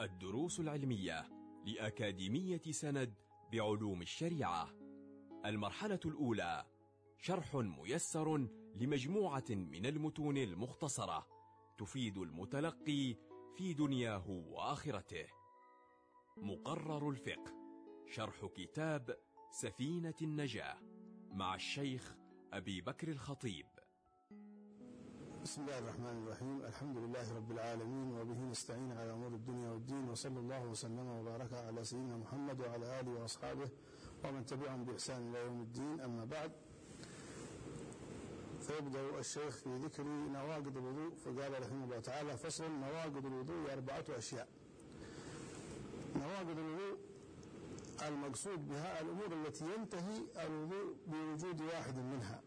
الدروس العلمية لأكاديمية سند بعلوم الشريعة. المرحلة الأولى شرح ميسر لمجموعة من المتون المختصرة تفيد المتلقي في دنياه وآخرته. مقرر الفقه شرح كتاب سفينة النجاة مع الشيخ أبي بكر الخطيب. بسم الله الرحمن الرحيم. الحمد لله رب العالمين وبه نستعين على أمور الدنيا والدين وصلى الله وسلم وبارك على سيدنا محمد وعلى آله وأصحابه ومن تبعهم بإحسان إلى يوم الدين. أما بعد فيبدأ الشيخ في ذكر نواقض الوضوء فقال رحمه الله تعالى فصل نواقض الوضوء أربعة أشياء. نواقض الوضوء المقصود بها الأمور التي ينتهي الوضوء بوجود واحد منها.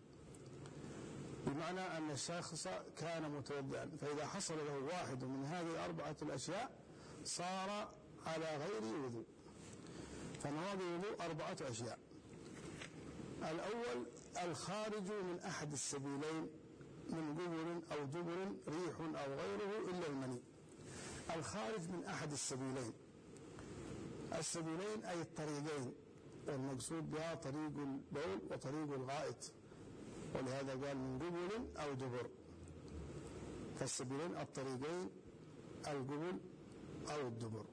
بمعنى أن الشخص كان متوضئا. فإذا حصل له واحد من هذه الأربعة الأشياء صار على غير وضوء. فنواقض الوضوء أربعة أشياء. الأول الخارج من أحد السبيلين من قبر أو دبر ريح أو غيره إلا المني. الخارج من أحد السبيلين. السبيلين أي الطريقين والمقصود بها طريق البول وطريق الغائط. ولهذا قال من قبل أو دبر. فالسبيلين الطريقين القبل أو الدبر.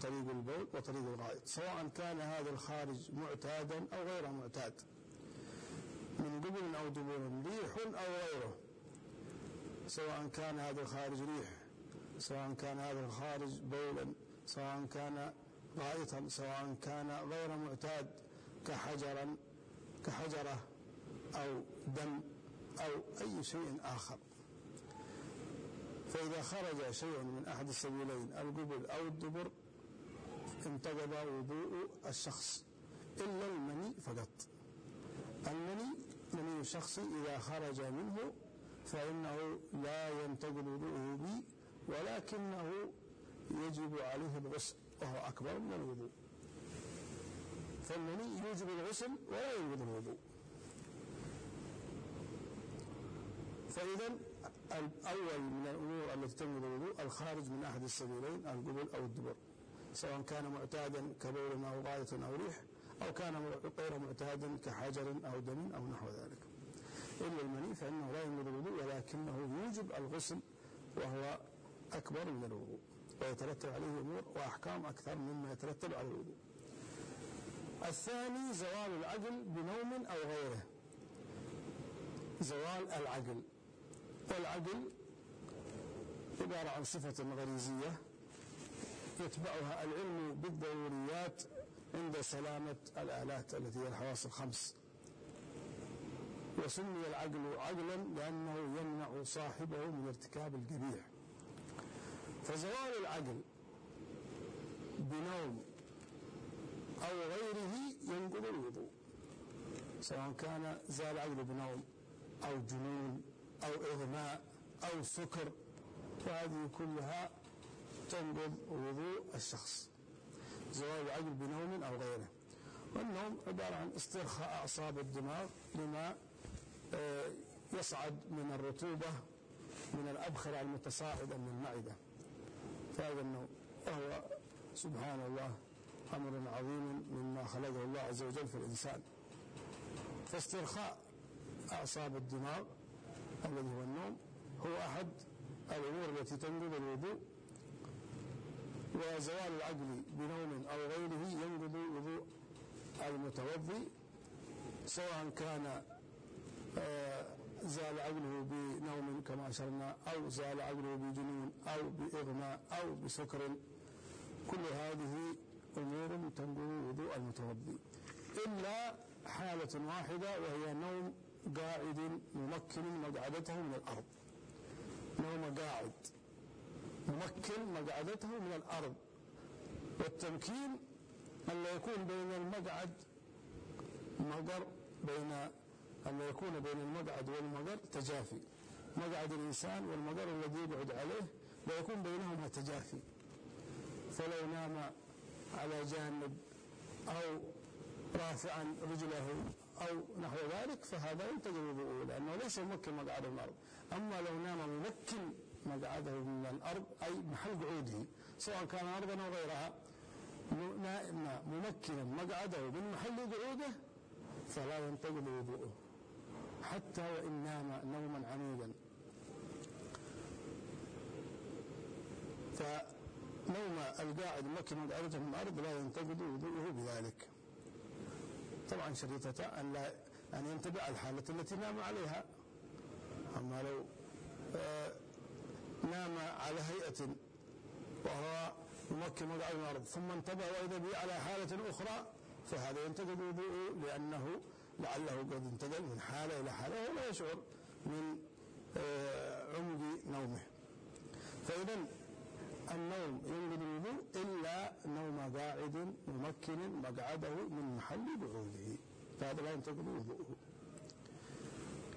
طريق البول وطريق الغائط. سواء كان هذا الخارج معتادا أو غير معتاد. من قبل أو دبر ريح أو غيره. سواء كان هذا الخارج ريح. سواء كان هذا الخارج بولا. سواء كان غائطا. سواء كان غير معتاد. كحجرا. كحجرة. أو دم أو أي شيء آخر. فإذا خرج شيء من أحد السبيلين القبل أو الدبر انتقض وضوء الشخص. إلا المني فقط. المني مني الشخص إذا خرج منه فإنه لا ينتقض وضوءه به ولكنه يجب عليه الغسل وهو أكبر من الوضوء. فالمني يوجب الغسل ولا يوجب الوضوء. فإذا الأول من الأمور التي تنقض الوضوء الخارج من أحد السبيلين القبل أو الدبر. سواء كان معتادا كبول أو غاية أو ريح أو كان غير معتادا كحجر أو دم أو نحو ذلك. إلا المني فإنه لا ينقض الوضوء ولكنه يوجب الغسل وهو أكبر من الوضوء. ويترتب عليه أمور وأحكام أكثر مما يترتب على الوضوء. الثاني زوال العقل بنوم أو غيره. زوال العقل. والعقل عبارة عن صفة غريزية يتبعها العلم بالضروريات عند سلامة الآلات التي هي الحواس الخمس. وسمي العقل عقلا لأنه يمنع صاحبه من ارتكاب القبيح فزوال العقل بنوم أو غيره ينقض الوضوء سواء كان زال العقل بنوم أو جنون أو إغماء أو سكر فهذه كلها تنقض وضوء الشخص زوال العقل بنوم أو غيره. والنوم عبارة عن استرخاء أعصاب الدماغ لما يصعد من الرطوبة من الأبخرة المتصاعدة من المعدة. فهذا النوم وهو سبحان الله أمر عظيم مما خلقه الله عز وجل في الإنسان. فاسترخاء أعصاب الدماغ الذي هو النوم هو أحد الأمور التي تنقض الوضوء. وزوال العقل بنوم أو غيره ينقض وضوء المتوضي سواء كان زال عقله بنوم كما أشرنا أو زال عقله بجنون أو بإغماء أو بسكر. كل هذه أمور تنقض وضوء المتوضي. إلا حالة واحدة وهي نوم قاعد ممكن مقعدته من الأرض. نوم قاعد ممكن مقعدته من الأرض. والتمكين أن لا يكون بين المقعد مقر بين أن لا يكون بين المقعد والمقر تجافي. مقعد الإنسان والمقر الذي يقعد عليه لا يكون بينهما تجافي. فلو نام على جانب أو رافعا رجله أو نحو ذلك فهذا ينتقل وضوءه لأنه ليس ممكن مقعده من الأرض. أما لو نام ممكن مقعده من الأرض أي محل قعوده سواء كان أرضا أو غيرها. نائم ممكنا مقعده من محل قعوده فلا ينتقض وضوءه حتى وإن نام نوما عميقا فنوم القاعد مكن مقعدته من الأرض لا ينتقض وضوءه بذلك. طبعا شريطة أن لا أن ينتبه على الحالة التي نام عليها. أما لو آه نام على هيئة وهو يمكن من الأرض ثم انتبه وإذا به على حالة أخرى فهذا ينتقد وضوءه لأنه لعله قد انتقل من حالة إلى حالة ولا يشعر من آه عمق نومه. فإذا النوم ينقض الوضوء إلا قاعد ممكن مقعده من محل قعوده فهذا لا ينتقض وضوءه.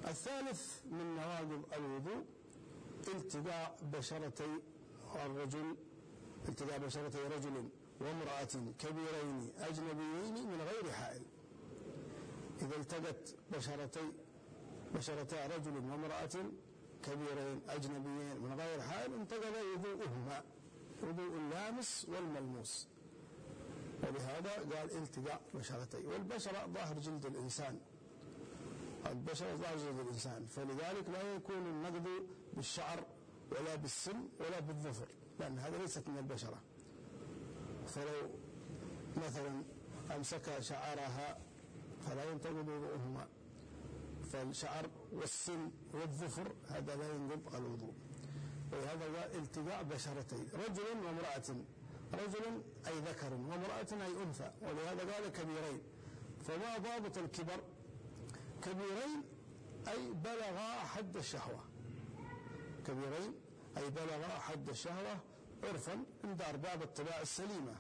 الثالث من نواقض الوضوء التقاء بشرتي الرجل التقاء بشرتي رجل وامرأة كبيرين أجنبيين من غير حائل. إذا التقت بشرتي بشرتا رجل وامرأة كبيرين أجنبيين من غير حائل انتقض وضوءهما. وضوء اللامس والملموس. ولهذا قال التقاء بشرتي والبشرة ظاهر جلد الإنسان. البشرة ظاهر جلد الإنسان فلذلك لا يكون النقض بالشعر ولا بالسن ولا بالظفر لأن هذا ليست من البشرة. فلو مثلا أمسك شعرها فلا ينتقض وضوءهما فالشعر والسن والظفر هذا لا ينقض الوضوء. ولهذا قال التقاء بشرتي رجل وامرأة. رجل أي ذكر وامرأة أي أنثى ولهذا قال كبيرين. فما ضابط الكبر؟ كبيرين أي بلغا حد الشهوة. كبيرين أي بلغا حد الشهوة عرفا عند أرباب الطباع السليمة.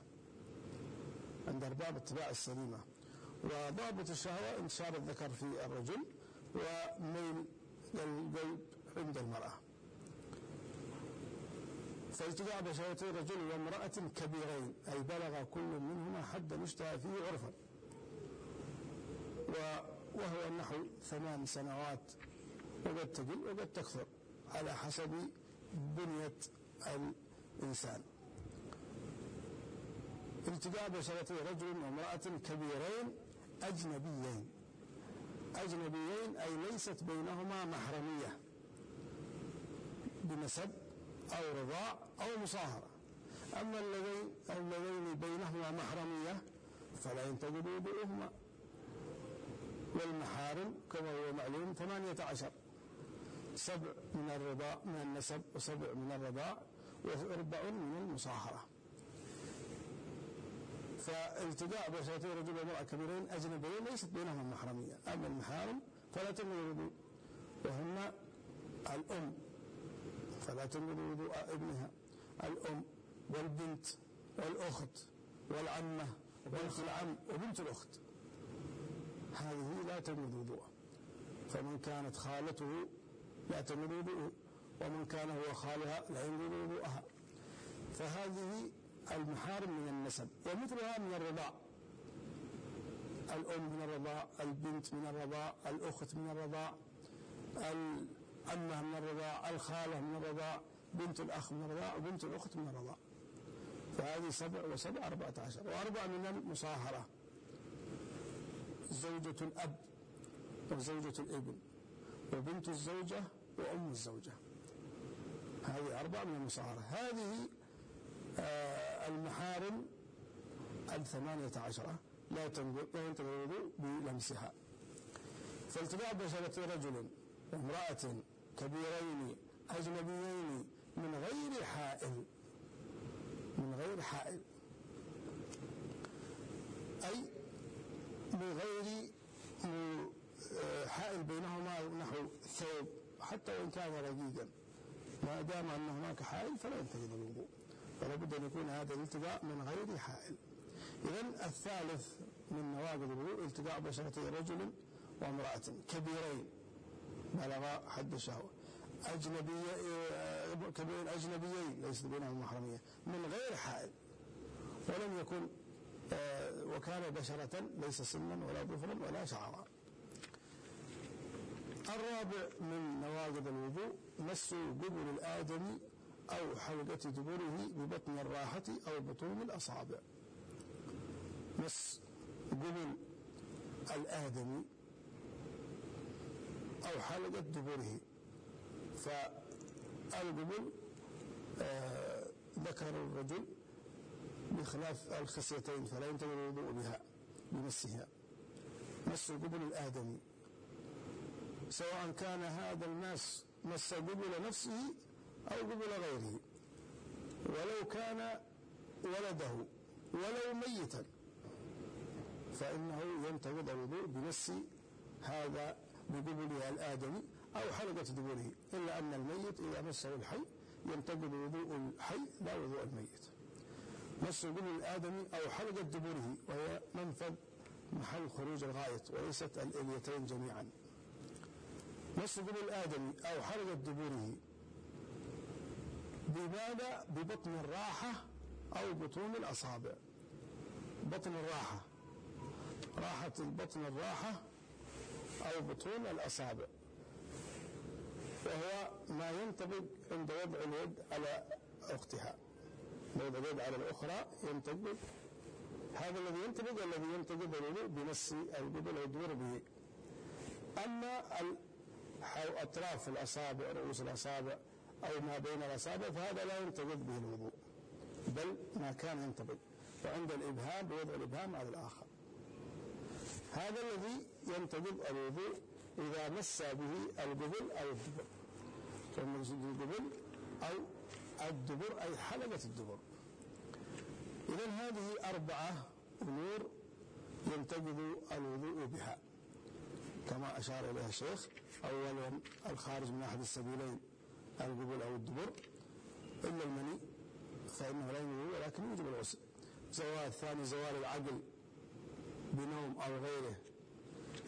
عند أرباب الطباع السليمة. وضابط الشهوة انتشار الذكر في الرجل وميل القلب عند المرأة. فالتقاء بشرتي رجل وامرأة كبيرين أي بلغ كل منهما حد مشتهى فيه عرفا. وهو نحو ثمان سنوات وقد تقل وقد تكثر على حسب بنية الإنسان. التقاء بشرتي رجل وامرأة كبيرين أجنبيين. أجنبيين أي ليست بينهما محرمية. بنسب أو رضاع أو مصاهرة. أما اللذين اللذين بينهما محرمية فلا ينتقد وضوءهما والمحارم كما هو معلوم ثمانية عشر. سبع من الرضاع من النسب وسبع من الرضاع وأربع من المصاهرة. فالتقاء بشرتي رجل وامرأة كبيرين أجنبيين ليست بينهما محرمية. أما المحارم فلا تنقض الوضوء وهن الأم. فلا تنقض وضوء ابنها الأم والبنت والأخت والعمة وبنت العم وبنت الأخت. هذه لا تنقض وضوءه فمن كانت خالته لا تنقض وضوءه ومن كان هو خالها لا ينقض وضوءها. فهذه المحارم من النسب ومثلها من الرضاع. الأم من الرضاع البنت من الرضاع الأخت من الرضاع العمة من الرضاع الخالة من الرضاع بنت الأخ من الرضاع وبنت الأخت من الرضاع فهذه سبع وسبع أربعة عشر. وأربع من المصاهرة. زوجة الأب وزوجة الابن. وبنت الزوجة وأم الزوجة. هذه أربع من المصاهرة. هذه آه المحارم الثمانية عشرة لا ينتقض الوضوء بلمسها. فالتقاء بشرة رجل وامرأة كبيرين أجنبيين من غير حائل. من غير حائل. أي من غير حائل بينهما نحو ثوب حتى وإن كان رقيقا. ما دام أن هناك حائل فلا ينتقض الوضوء. فلا بد أن يكون هذا الالتقاء من غير حائل. إذا الثالث من نواقض الوضوء التقاء بشرتي رجل وامرأة. كبيرين. بلغ حد الشهوة أجنبية كبيرين أجنبيين ليست بينهم محرمية من غير حائل. ولم يكن وكان بشرة ليس سنا ولا ظفرا ولا شعرا. الرابع من نواقض الوضوء مس قبل الآدمي أو حلقة دبره ببطن الراحة أو بطون الأصابع. مس قبل الآدمي أو حلقة دبره. فالقبل آه ذكر الرجل بخلاف الخصيتين فلا ينتظر الوضوء بها بمسها مس قبل الآدمي. سواء كان هذا المس مس قبل نفسه أو قبل غيره. ولو كان ولده ولو ميتا فإنه ينتقض الوضوء بمس هذا بقبله الآدمي أو حلقة دبره إلا أن الميت إذا مسه الحي ينتقض وضوء الحي لا وضوء الميت. مس قبل الآدمي أو حلقة دبره وهي منفذ محل خروج الغائط وليست الإليتين جميعا. مس قبل الآدمي أو حلقة دبره بماذا؟ ببطن الراحة أو بطون الأصابع. بطن الراحة راحة البطن الراحة أو بطون الأصابع. وهو ما ينطبق عند وضع اليد على أختها. وضع اليد على الأخرى ينطبق هذا الذي ينطبق الذي ينطبق الوضوء بنص القبل والدور به. أما أطراف الأصابع رؤوس الأصابع أو ما بين الأصابع فهذا لا ينطبق به الوضوء بل ما كان ينطبق وعند الإبهام بوضع الإبهام على الآخر. هذا الذي ينتقض الوضوء إذا مس به القبل أو الدبر. فالمقصود القبل أو الدبر أي حلقة الدبر. إذا هذه أربعة أمور ينتقض الوضوء بها. كما أشار إليها الشيخ أولا الخارج من أحد السبيلين القبل أو الدبر إلا المني فإنه لا يوجد ولكن يوجب الغسل. زوال الثاني زوال العقل بنوم أو غيره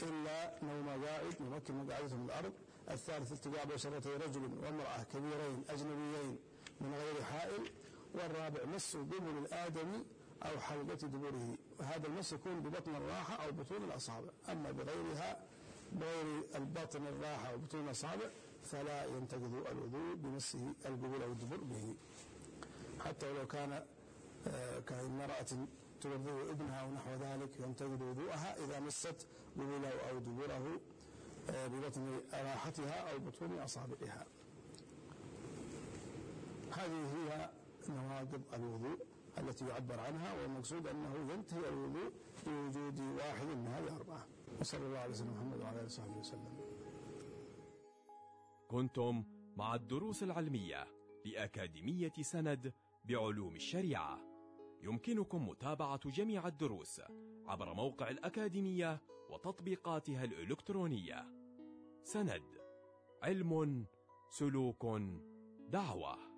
إلا نوم قائد يمكن مقعدته من الأرض. الثالث التقاء بشرتي رجل وامرأة كبيرين أجنبيين من غير حائل. والرابع مس قبل الآدمي أو حلقة دبره. وهذا المس يكون ببطن الراحة أو بطون الأصابع. أما بغيرها بغير البطن الراحة أو بطون الأصابع فلا ينتقض الوضوء بمسه القبول أو الدبر به. حتى ولو كان آه، كامرأة ترضع ابنها أو نحو ذلك ينتقض وضوءها إذا مست قبله أو دبره آه، ببطن راحتها أو بطون أصابعها. هذه هي نواقض الوضوء التي يعبر عنها والمقصود أنه ينتهي الوضوء بوجود واحد من هذه الأربعة. وصلى الله على سيدنا محمد وعلى آله وصحبه وسلم. كنتم مع الدروس العلمية لأكاديمية سند بعلوم الشريعة. يمكنكم متابعة جميع الدروس عبر موقع الأكاديمية وتطبيقاتها الإلكترونية. سند علم سلوك دعوة.